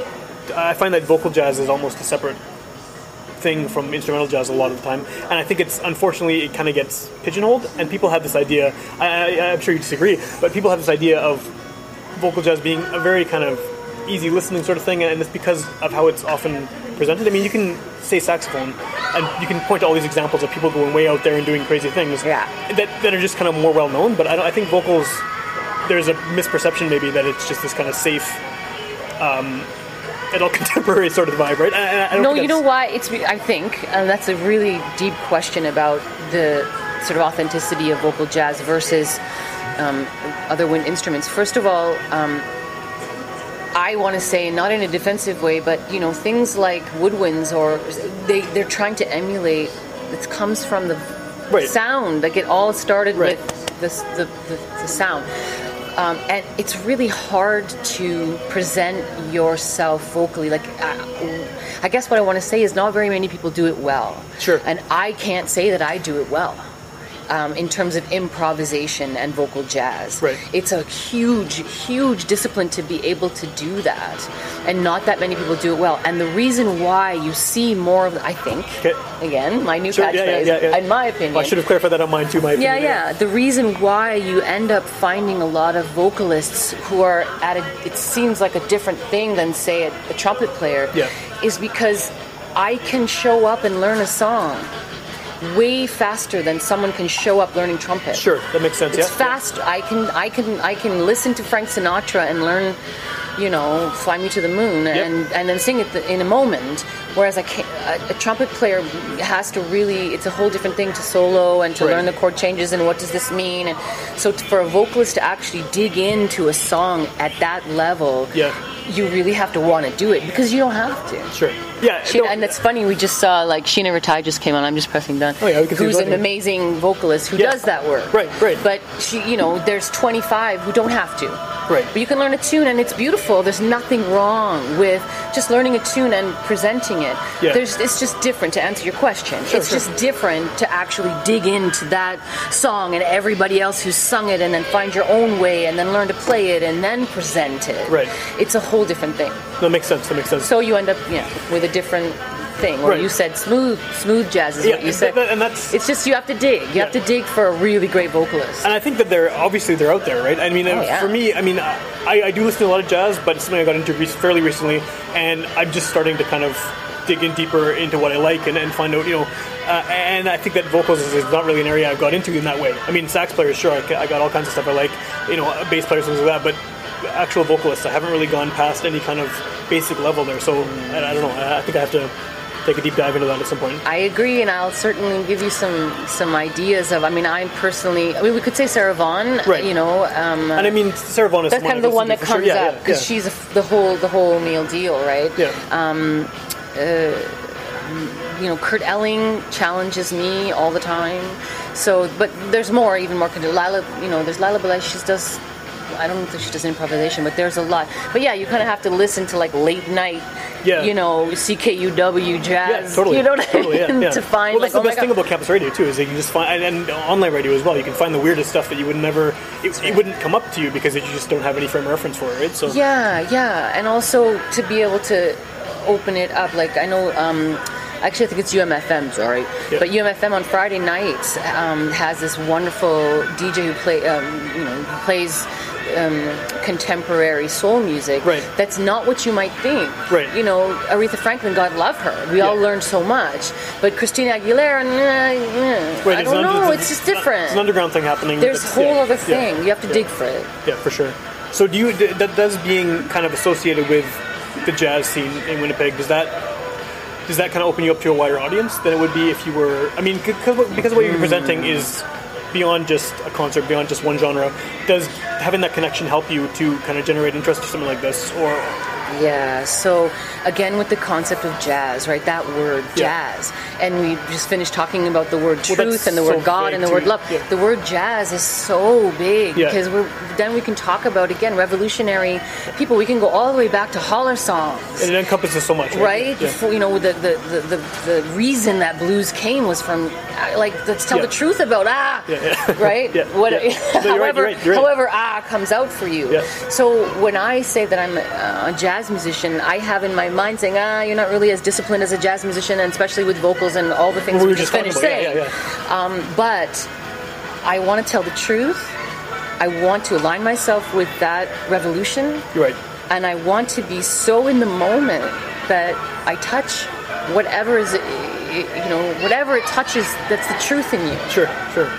A: I find that vocal jazz is almost a separate thing from instrumental jazz a lot of the time, and I think it's unfortunately it kind of gets pigeonholed, and people have this idea. I, I, I'm sure you disagree, but people have this idea of vocal jazz being a very kind of easy listening sort of thing, and it's because of how it's often presented. I mean, you can say saxophone, and you can point to all these examples of people going way out there and doing crazy things
C: Yeah.
A: that, that are just kind of more well known. But I, don't, I think vocals, there's a misperception maybe that it's just this kind of safe, um, adult contemporary sort of vibe, right? I, I don't
C: No, you know why? It's I think and that's a really deep question about the sort of authenticity of vocal jazz versus um, other wind instruments. First of all, um, I want to say not in a defensive way, but you know things like woodwinds or they they're trying to emulate. It comes from the
A: Right.
C: sound. Like it all started
A: Right.
C: with this, the, the the sound. Um, and it's really hard to present yourself vocally. Like, I, I guess what I want to say is not very many people do it well.
A: Sure.
C: And I can't say that I do it well um, in terms of improvisation and vocal jazz.
A: Right.
C: It's a huge, huge discipline to be able to do that. And not that many people do it well. And the reason why you see more of, I think,
A: Okay.
C: again, my new
A: Sure,
C: catchphrase,
A: yeah, yeah, yeah, yeah.
C: in my opinion.
A: Well, I should have clarified that on mine too. My
C: Yeah,
A: opinion,
C: yeah. The reason why you end up finding a lot of vocalists who are at a, it seems like a different thing than, say, a, a trumpet player,
A: Yeah.
C: is because I can show up and learn a song way faster than someone can show up learning trumpet.
A: Sure, that makes sense.
C: It's
A: yeah.
C: fast. I can, I can, I can listen to Frank Sinatra and learn, you know, "Fly Me to the Moon" and and then sing it in a moment. Whereas a, a trumpet player has to really, it's a whole different thing to solo and to
A: Right.
C: learn the chord changes and what does this mean. And so t- for a vocalist to actually dig into a song at that level,
A: Yeah.
C: You really have to want to do it because you don't have to.
A: Sure. Yeah.
C: Sheena,
A: no,
C: and it's funny. We just saw like Sheena Rattai just came on. I'm just pressing done.
A: Oh, yeah,
C: who's an amazing vocalist who
A: Yeah.
C: does that work.
A: Right, right.
C: But she, you know, there's 25 who don't have to.
A: Right.
C: But you can learn a tune and it's beautiful. There's nothing wrong with just learning a tune and presenting it.
A: Yeah.
C: There's, it's just different to answer your question.
A: Sure,
C: it's
A: sure.
C: just different to actually dig into that song and everybody else who's sung it and then find your own way and then learn to play it and then present it.
A: Right.
C: It's a whole different thing.
A: that makes sense. That makes sense.
C: So you end up, yeah, with a different thing. Or
A: Right.
C: you said smooth, smooth jazz is
A: Yeah,
C: what you said.
A: th- th- and that's-
C: it's just you have to dig. You have to dig for a really great vocalist.
A: and I think that they're obviously they're out there, right? I mean,
C: Oh, yeah.
A: for me, I mean, I, I do listen to a lot of jazz, but it's something I got into fairly recently, and I'm just starting to kind of dig in deeper into what I like and, and find out, you know, uh, and I think that vocals is, is not really an area I've got into in that way. I mean, sax players, sure, I, I got all kinds of stuff I like, you know, bass players, things like that, but actual vocalists, I haven't really gone past any kind of basic level there. So I, I don't know. I, I think I have to take a deep dive into that at some point.
C: I agree, and I'll certainly give you some some ideas of. I mean, I'm personally. I mean, we could say Sarah Vaughan.
A: Right.
C: You know, um,
A: And I mean, Sarah Vaughan is
C: that's kind of the one that comes
A: sure. Yeah,
C: up because
A: yeah.
C: she's a, the whole the whole meal deal, right?
A: Yeah.
C: you know, Kurt Elling challenges me all the time. So, but there's more, even more. Can do Laila, you know, there's Laila Biali. She does. I don't think she does improvisation, but there's a lot. But yeah, you kind of have to listen to like late night.
A: Yeah.
C: You know, CKUW jazz.
A: Yeah, totally.
C: You know what
A: totally,
C: I mean?
A: yeah.
C: to find
A: well,
C: like,
A: that's
C: oh
A: the
C: my
A: best thing about campus radio too is that you can just find and, and online radio as well. You can find the weirdest stuff that you would never. It, it wouldn't come up to you because you just don't have any frame of reference for it. Right? So
C: Yeah, yeah, and also to be able to open it up. Like I know, um, actually, I think it's UMFM. Sorry,
A: Yeah.
C: but UMFM on Friday nights um, has this wonderful DJ who play, um, you know, plays. Um, contemporary soul music.
A: Right.
C: That's not what you might think.
A: Right.
C: You know, Aretha Franklin, God love her. We all learned so much. But Christina Aguilera, nah, nah,
A: Right,
C: I don't
A: an under-
C: know.
A: it's-
C: just different.
A: It's an underground thing happening.
C: There's a whole
A: yeah,
C: other
A: yeah,
C: thing. You have to
A: yeah.
C: dig for it.
A: Yeah, for sure. So do you that does being kind of associated with the jazz scene in Winnipeg. Does that? Does that kind of open you up to a wider audience than it would be if you were? I mean, because because what you're presenting is beyond just a concert, beyond just one genre. Does having that connection help you to kind of generate interest in something like this, or
C: Yeah. So again, with the concept of jazz, right? That word
A: Yeah.
C: jazz, and we just finished talking about the word
A: Well,
C: truth and the
A: so
C: word God and the word love.
A: Yeah.
C: The word jazz is so big
A: Yeah.
C: because we're then we can talk about again revolutionary people. We can go all the way back to holler songs.
A: And it encompasses so much, right?
C: Right,
A: Yeah.
C: You know the, the, the, the, the reason that blues came was from like let's tell
A: Yeah.
C: the truth about ah,
A: Yeah, yeah.
C: right?
A: Yeah,
C: What,
A: yeah. No, you're right,
C: however,
A: right, right.
C: however ah comes out for you.
A: Yeah.
C: So when I say that I'm a, a jazz musician, I have in my mind saying ah, you're not really as disciplined as a jazz musician, and especially with vocals and all the things
A: Well, we
C: we, just finished
A: about- yeah,
C: saying.
A: yeah,
C: Um, but I want to tell the truth. I want to align myself with that revolution
A: right.
C: and I want to be so in the moment that I touch whatever is, you know, whatever it touches that's the truth in you.
A: Sure, sure.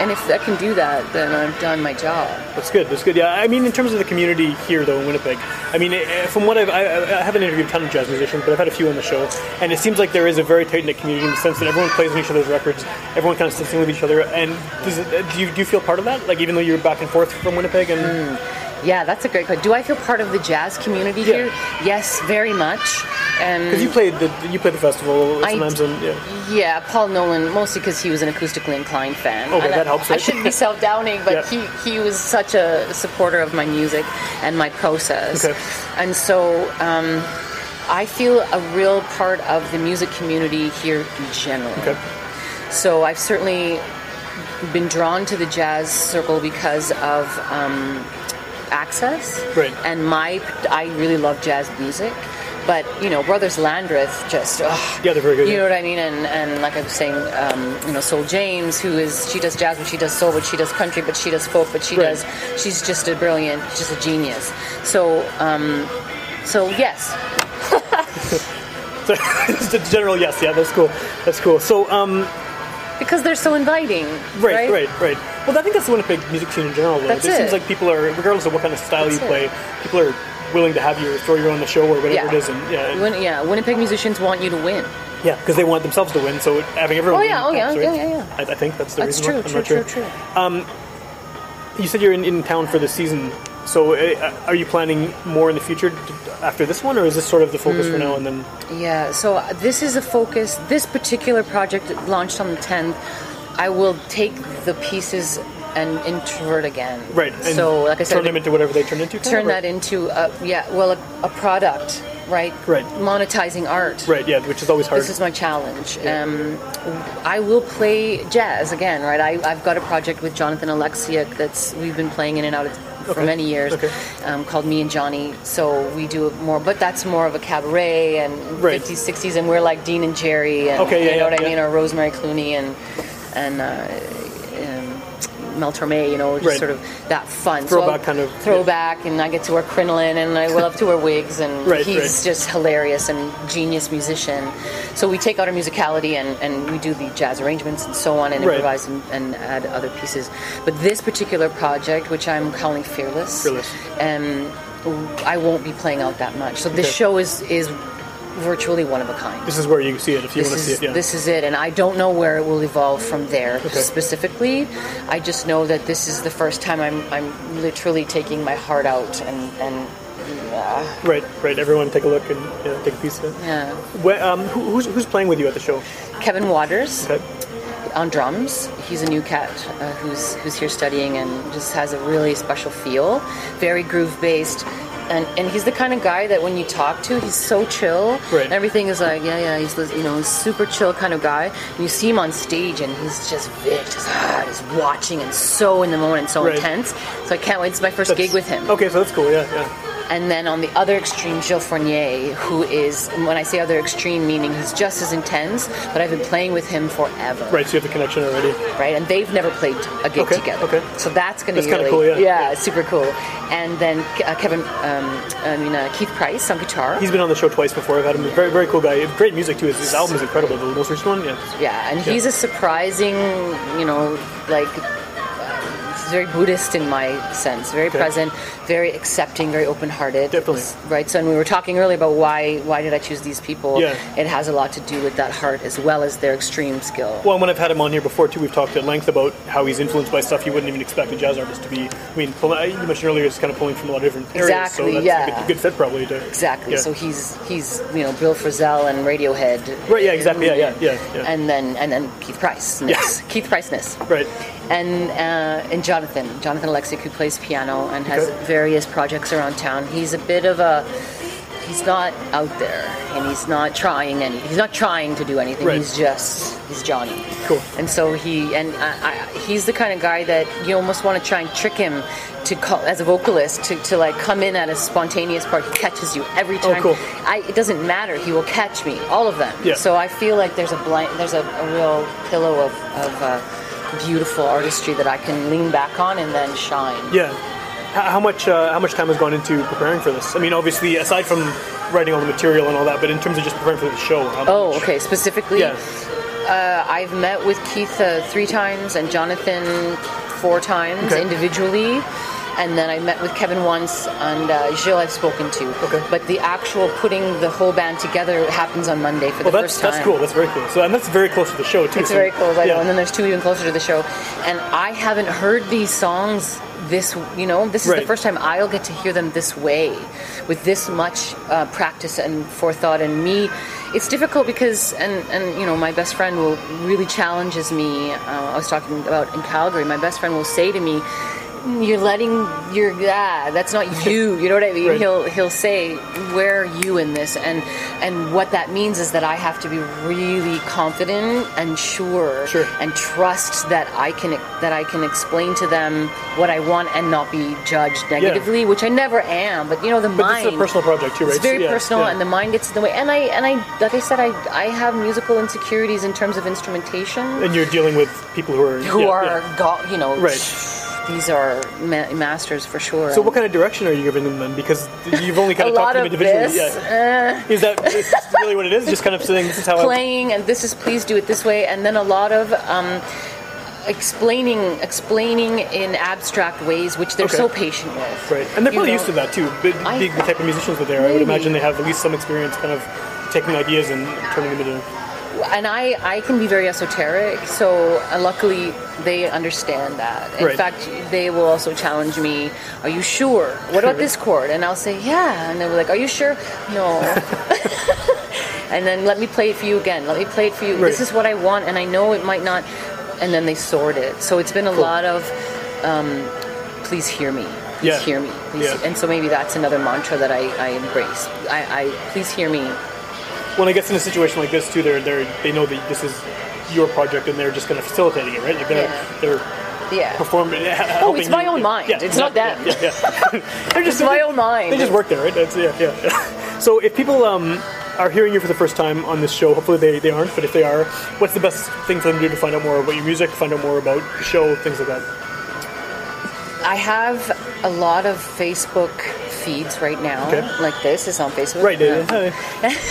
C: And if I can do that, then I've done my job.
A: That's good. That's good. Yeah, I mean, in terms of the community here, though, in Winnipeg, I mean, eh, from what I've, I, I haven't interviewed a ton of jazz musicians, but I've had a few on the show, and it seems like there is a very tight knit community in the sense that everyone plays on each other's records, everyone kind of sits in with each other. And does it, eh, do you do you feel part of that? Like, even though you're back and forth from Winnipeg, and
C: Yeah, that's a great question. Do I feel part of the jazz community
A: Yeah.
C: here? Yes, very much. And
A: because you played the you played the festival sometimes,
C: d-
A: and yeah,
C: Yeah, Paul Nolan, mostly because he was an acoustically inclined fan.
A: Okay,
C: And
A: that
C: I,
A: helps,
C: I shouldn't be self-downing, but
A: Yeah.
C: he, he was such a supporter of my music and my process.
A: Okay.
C: And so um, I feel a real part of the music community here in general.
A: okay,
C: So I've certainly been drawn to the jazz circle because of um, access.
A: Right.
C: And my, I really love jazz music. But you know, Brothers Landreth just ugh,
A: Yeah, they're very good,
C: You
A: yeah.
C: know what I mean? And and like I was saying, um, you know, Sol James, who is she does jazz, but she does soul, but she does country, but she does folk, but she
A: Right.
C: does. She's just a brilliant, just a genius. So um, so yes,
A: so just a general yes, yeah, that's cool, that's cool. So, um,
C: because they're so inviting.
A: Right, right, right, Well, I think that's the Winnipeg music scene in general. Though.
C: That's
A: it,
C: it seems
A: like people are, regardless of what kind of style
C: That's
A: you
C: it.
A: play, people are willing to have you or throw you on the show or whatever
C: Yeah.
A: it is, and yeah, and-
C: Win- yeah, Winnipeg musicians want you to win.
A: yeah, because they want themselves to win. So having everyone,
C: Oh, yeah,
A: win
C: oh, yeah, yeah, yeah, yeah.
A: I, I think that's the
C: That's
A: reason.
C: true,
A: why. I'm
C: true,
A: not
C: true,
A: sure.
C: true.
A: You said you're in, in town for the season. So uh, are you planning more in the future after this one, or is this sort of the focus for
C: Hmm.
A: now? And then
C: Yeah, so uh, this is a focus. This particular project launched on the 10th. I will take the pieces and introvert again.
A: right, and
C: so, like I said,
A: turn them into whatever they turn into.
C: turn that into a, yeah, well, a, a product, right?
A: Right.
C: Monetizing art.
A: right, yeah, which is always hard.
C: This is my challenge. Um, I will play jazz again, right? I, I've got a project with Jonathan Alexiak that's we've been playing in and out of, for
A: Okay.
C: many years,
A: Okay.
C: um, called Me and Johnny. So we do it more, but that's more of a cabaret and
A: Right.
C: 50s, 60s, and we're like Dean and Jerry, and
A: Okay, yeah,
C: you know
A: yeah,
C: what I mean, or Rosemary Clooney and and. Uh, um, Mel Torme, you know, just
A: Right.
C: sort of that fun
A: Throwback
C: I'll-
A: kind of-
C: throwback, and I get to wear crinoline, and I love to wear wigs, and
A: Right,
C: he's
A: right.
C: just hilarious and genius musician. So we take out our musicality and, and we do the jazz arrangements and so on and improvise and, and add other pieces. But this particular project, which I'm calling Fearless,
A: Fearless.
C: um, I won't be playing out that much. So this
A: Okay.
C: show is is virtually one of a kind.
A: This is where you see it if you
C: This
A: want to see
C: is,
A: it. Yeah.
C: this is it, and I don't know where it will evolve from there
A: Okay.
C: specifically. I just know that this is the first time I'm, I'm literally taking my heart out and, and yeah,
A: Right, right. Everyone take a look and yeah, take a piece of it.
C: yeah.
A: Where, um, who, who's, who's playing with you at the show?
C: Kevin Waters
A: Okay.
C: on drums. He's a new cat uh, who's who's here studying and just has a really special feel. Very groove based. And, and he's the kind of guy that when you talk to, he's so chill.
A: Right.
C: Everything is like, yeah, yeah, he's you know, super chill kind of guy. And you see him on stage, and he's just just ah, just watching and so in the moment, and so
A: Right.
C: intense. So I can't wait. It's my first gig with him.
A: Okay, so that's cool. Yeah, yeah.
C: And then on the other extreme, Gilles Fournier, who is, when I say other extreme, meaning he's just as intense, but I've been playing with him forever
A: Right, so you have the connection already.
C: right? And they've never played a gig
A: Okay,
C: together.
A: okay.
C: So that's going to
A: That's
C: be really,
A: cool, yeah.
C: super cool. And then uh, Kevin, um, I mean uh, Keith Price on guitar.
A: He's been on the show twice before. I've had him. Very, very cool guy. Great music too. His, his album is incredible. The most recent one, yeah.
C: yeah, and he's a surprising, you know, like uh, He's very Buddhist in my sense, very
A: Okay.
C: present, very accepting, very open-hearted.
A: Definitely.
C: Right. So, and we were talking earlier about why why did I choose these people?
A: Yeah.
C: It has a lot to do with that heart as well as their extreme skill.
A: Well, and when I've had him on here before too, we've talked at length about how he's influenced by stuff you wouldn't even expect a jazz artist to be. I mean, you mentioned earlier, it's kind of pulling from a lot of different areas,
C: Exactly,
A: so that's
C: yeah.
A: a good, good fit probably. To,
C: Exactly.
A: Yeah.
C: So he's he's you know Bill Frisell and Radiohead.
A: Right, yeah, exactly, yeah, yeah, yeah, yeah.
C: And then and then Keith Price.
A: Yeah.
C: Keith Price-ness.
A: right.
C: and uh, and Jonathan, Jonathan Alexic, who plays piano and has
A: Okay.
C: Various projects around town. He's a bit of a he's not out there and he's not trying any. He's not trying to do anything.
A: Right.
C: He's just he's Johnny.
A: Cool.
C: And so he and I, I, he's the kind of guy that you almost want to try and trick him to call as a vocalist to, to like come in at a spontaneous part. He catches you every time Oh,
A: cool.
C: I, it doesn't matter. He will catch me, all of them.
A: Yeah.
C: So I feel like there's a blank, there's a, a real pillow of, of uh, beautiful artistry that I can lean back on and then shine.
A: Yeah. How much uh, how much time has gone into preparing for this? I mean, obviously, aside from writing all the material and all that, but in terms of just preparing for the show. How
C: Oh,
A: much-
C: okay. Specifically,
A: Yeah.
C: uh, I've met with Keith uh, three times and Jonathan four times
A: Okay.
C: individually. And then I met with Kevin once, and uh, Gilles I've spoken to.
A: Okay.
C: But the actual putting the whole band together happens on Monday for
A: Well,
C: the
A: that's
C: first time.
A: that's cool. That's very cool. So, and that's very close to the show too.
C: It's
A: so-
C: very cool, I
A: yeah.
C: know. And then there's two even closer to the show. And I haven't heard these songs this, you know, this is
A: Right.
C: the first time I'll get to hear them this way, with this much uh, practice and forethought. And me, it's difficult because, and, and you know, my best friend will really challenges me. Uh, I was talking about in Calgary, my best friend will say to me, you're letting your yeah that's not you you know what i mean
A: Right.
C: he'll he'll say where are you in this and and what that means is that i have to be really confident and sure,
A: Sure.
C: and trust that i can that i can explain to them what i want and not be judged negatively which i never am but you know the
A: But
C: mind
A: it's a personal project too, right?
C: it's very
A: So, yeah,
C: personal
A: yeah.
C: and the mind gets in the way and i and i like i said i i have musical insecurities in terms of instrumentation
A: and you're dealing with people who are
C: who
A: yeah,
C: are
A: yeah.
C: go- you know
A: Right.
C: These are ma- masters for sure
A: So, what kind of direction are you giving them then? Because you've only kind of talked to them individually.
C: this
A: Yeah.
C: uh,
A: Is that is really what it is? Just kind of saying this is how
C: playing and this is please do it this way and then a lot of um, explaining explaining in abstract ways which they're
A: Okay.
C: so patient with
A: Right, and they're probably
C: know,
A: used to that too. But
C: I-
A: being the type of musicians that they are, I would imagine they have at least some experience, kind of taking ideas and turning them into.
C: And I, I can be very esoteric, so uh, luckily they understand that. In
A: Right.
C: fact, they will also challenge me, Are you sure? What about this chord? And I'll say, Yeah. And they'll be like, Are you sure? No. and then let me play it for you again. Let me play it for you. This is what I want, and I know it might not. And then they sort it. So it's been a lot of, um, Please hear me. Please
A: Yeah.
C: hear me. Please.
A: Yeah.
C: And so maybe that's another mantra that I, I embrace. I, I please hear me.
A: When I guess in a situation like this too, they're they they know that this is your project and they're just kind of facilitating it, right? They're
C: Yeah.
A: they're
C: Yeah.
A: performing.
C: Oh, it's my own mind. Yeah, It's not them.
A: Yeah, yeah. yeah. they're just
C: It's my
A: they-
C: own mind.
A: They just work there, right? That's, yeah, yeah, yeah. So if people um, are hearing you for the first time on this show, hopefully they, they aren't, but if they are, what's the best thing for them to do to find out more about your music, find out more about the show, things like that?
C: I have a lot of Facebook feeds right now.
A: Okay.
C: Like this is on Facebook.
A: Right,
C: yeah.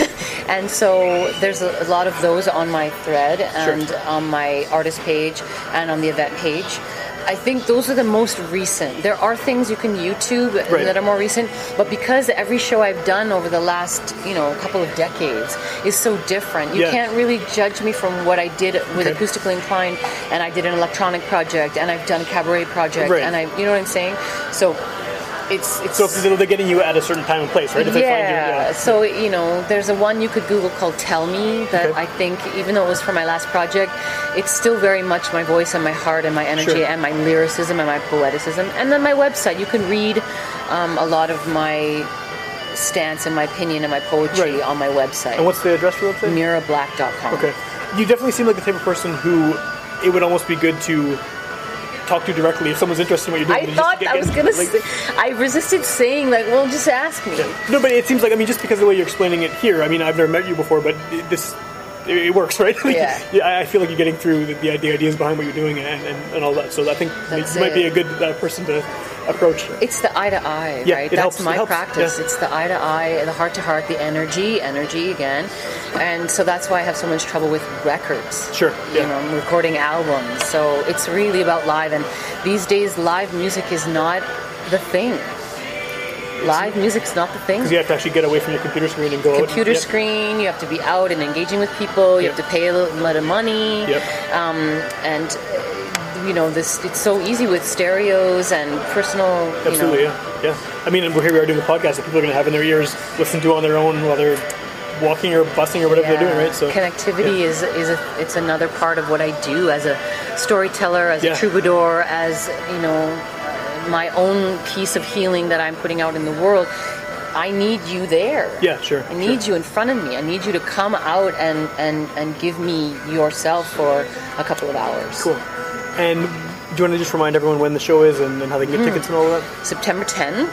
C: And so there's a, lot of those on my thread and on my artist page and on the event page. I think those are the most recent. There are things you can YouTube
A: Right.
C: that are more recent, but because every show I've done over the last, you know, couple of decades is so different, you
A: Yeah.
C: can't really judge me from what I did with
A: Okay.
C: Acoustically Inclined, and I did an electronic project, and I've done a cabaret project,
A: Right.
C: and I, you know what I'm saying? So it's it's
A: So they're getting you at a certain time and place, right? If they find you,
C: yeah.
A: yeah.
C: So you know, there's a one you could Google called "Tell Me" that
A: Okay.
C: I think, even though it was for my last project, it's still very much my voice and my heart and my energy
A: Sure.
C: and my lyricism and my poeticism. And then my website, you can read um, a lot of my stance and my opinion and my poetry
A: Right.
C: on my website.
A: And what's the address for the website?
C: mirablack.com.
A: Okay. You definitely seem like the type of person who it would almost be good to talk to you directly if someone's interested in what you're doing.
C: I thought I was gonna.
A: like-
C: say, I resisted saying like, "Well, just ask me."
A: No, but it seems like I mean, just because of the way you're explaining it here. I mean, I've never met you before, but it- this it, it works, right?
C: Yeah.
A: yeah. I feel like you're getting through the, the idea, ideas behind what you're doing and, and, and all that. So I think
C: That's
A: you might be a good uh, person to approach.
C: It's the eye to eye,
A: Yeah,
C: right?
A: it
C: That's
A: helps- it
C: my
A: helps,
C: practice.
A: yeah.
C: It's the eye to eye, the heart to heart, the energy, energy again. And so that's why I have so much trouble with records.
A: Sure,
C: You
A: yeah.
C: know, recording albums. So it's really about live. And these days, live music is not the thing. Live music's not the thing.
A: Because you have to actually get away from your computer screen and go.
C: Computer
A: Yep.
C: screen, you have to be out and engaging with people, you
A: Yep.
C: have to pay a little bit of money.
A: Yep.
C: Um, and, you know, this it's so easy with stereos and personal. You
A: Absolutely,
C: know,
A: yeah, yeah. I mean, we're here we are doing a podcast that people are going to have in their ears, listen to on their own while they're walking or busing or whatever they're doing, right? So
C: connectivity is is a, it's another part of what I do as a storyteller, as
A: Yeah.
C: a troubadour, as you know, my own piece of healing that I'm putting out in the world. I need you there.
A: Yeah, sure,
C: I need
A: sure.
C: you in front of me. I need you to come out and and and give me yourself for a couple of hours.
A: cool. And do you want to just remind everyone when the show is and, and how they can get
C: Mm-hmm.
A: tickets and all of that?
C: September 10,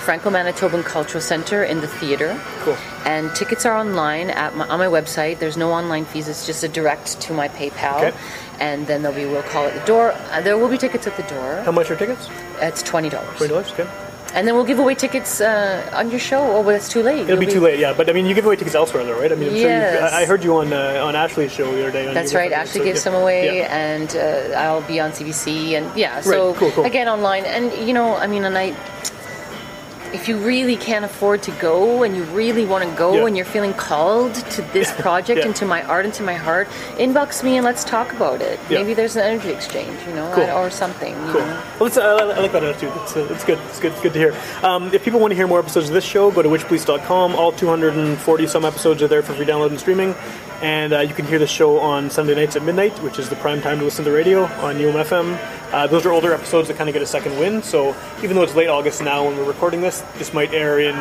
C: Franco Manitoban Cultural Center in the theater.
A: Cool.
C: And tickets are online at my, on my website. There's no online fees. It's just a direct to my PayPal.
A: Okay.
C: And then there'll be we'll call at the door. Uh, there will be tickets at the door.
A: How much are tickets?
C: It's twenty dollars.
A: Twenty dollars. Okay.
C: And then we'll give away tickets uh, on your show. Oh, well, it's too late.
A: It'll be too late, yeah. But I mean, you give away tickets elsewhere, though, right? I mean, I'm
C: Yes.
A: you, I I heard you on uh, on Ashley's show the other day. on
C: That's right. Ashley
A: so,
C: gave
A: yeah.
C: some away,
A: Yeah.
C: and uh, I'll be on CBC, and yeah. So
A: cool, cool.
C: again, online, and you know, I mean, and I. If you really can't afford to go, and you really want to go,
A: Yeah.
C: and you're feeling called to this project
A: Yeah.
C: and to my art and to my heart, inbox me and let's talk about it.
A: Yeah.
C: Maybe there's an energy exchange, you know,
A: Cool.
C: or something. You
A: Cool.
C: know?
A: Well, it's, I, I like that attitude. It's, uh, it's good. It's good. It's good to hear. Um, if people want to hear more episodes of this show, go to witchpolice.com. All 240 some episodes are there for free download and streaming. And uh, you can hear the show on Sunday nights at midnight, which is the prime time to listen to the radio on UMFM. Uh, those are older episodes that kind of get a second win. So even though it's late August now when we're recording this, this might air in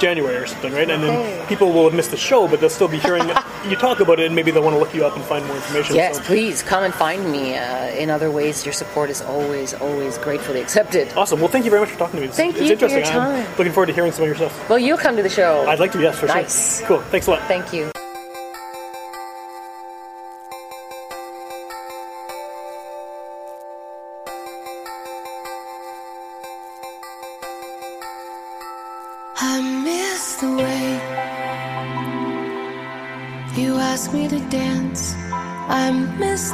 A: January or something, right? And then people will have missed the show, but they'll still be hearing you talk about it, and maybe they'll want to look you up and find more information.
C: Yes,
A: So-
C: please come and find me. Uh, in other ways, your support is always, always gratefully accepted.
A: Awesome. Well, thank you very much for talking to me. It's,
C: Thank
A: it's
C: you for your
A: interesting. I'm
C: time.
A: looking forward to hearing some of your stuff.
C: Well, you'll come to the show.
A: I'd like to, yes, for
C: Nice.
A: sure. Nice. Cool. Thanks a lot.
C: Thank you.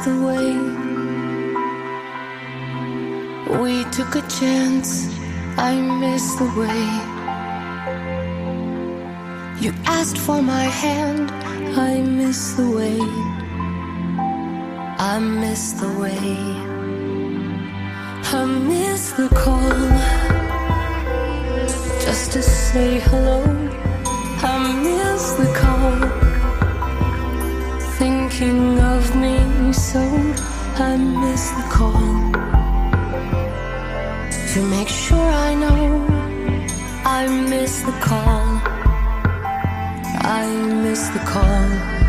D: The way we took a chance. I miss the way you asked for my hand. I miss the way. I miss the way. I miss the call just to say hello. I miss the call, thinking so. I miss the call to make sure I know. I miss the call. I miss the call.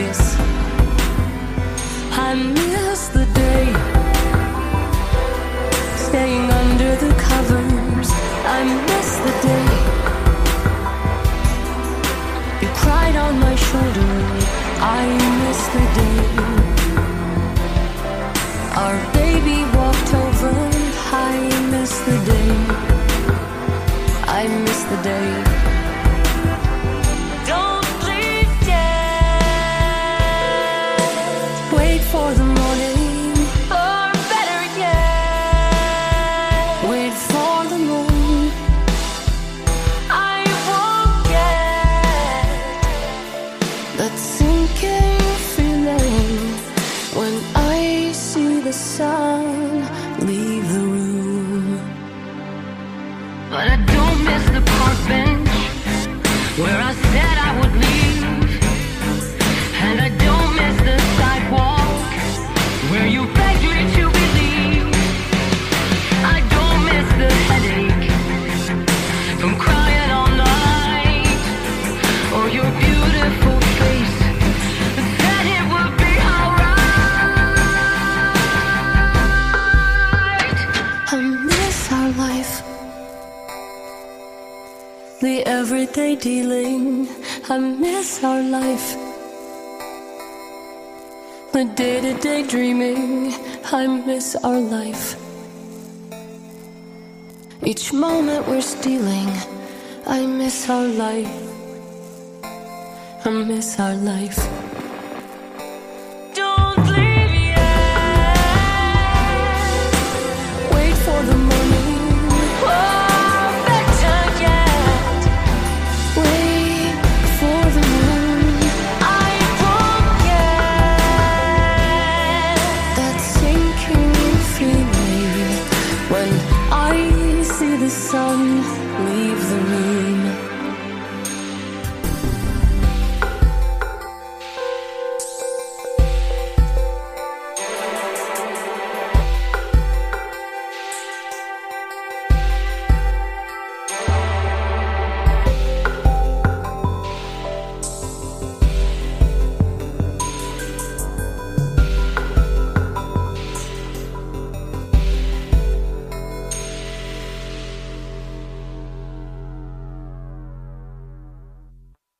D: Kiss. I said I would leave. Dealing, I miss our life. The day to day dreaming, I miss our life. Each moment we're stealing, I miss our life. I miss our life.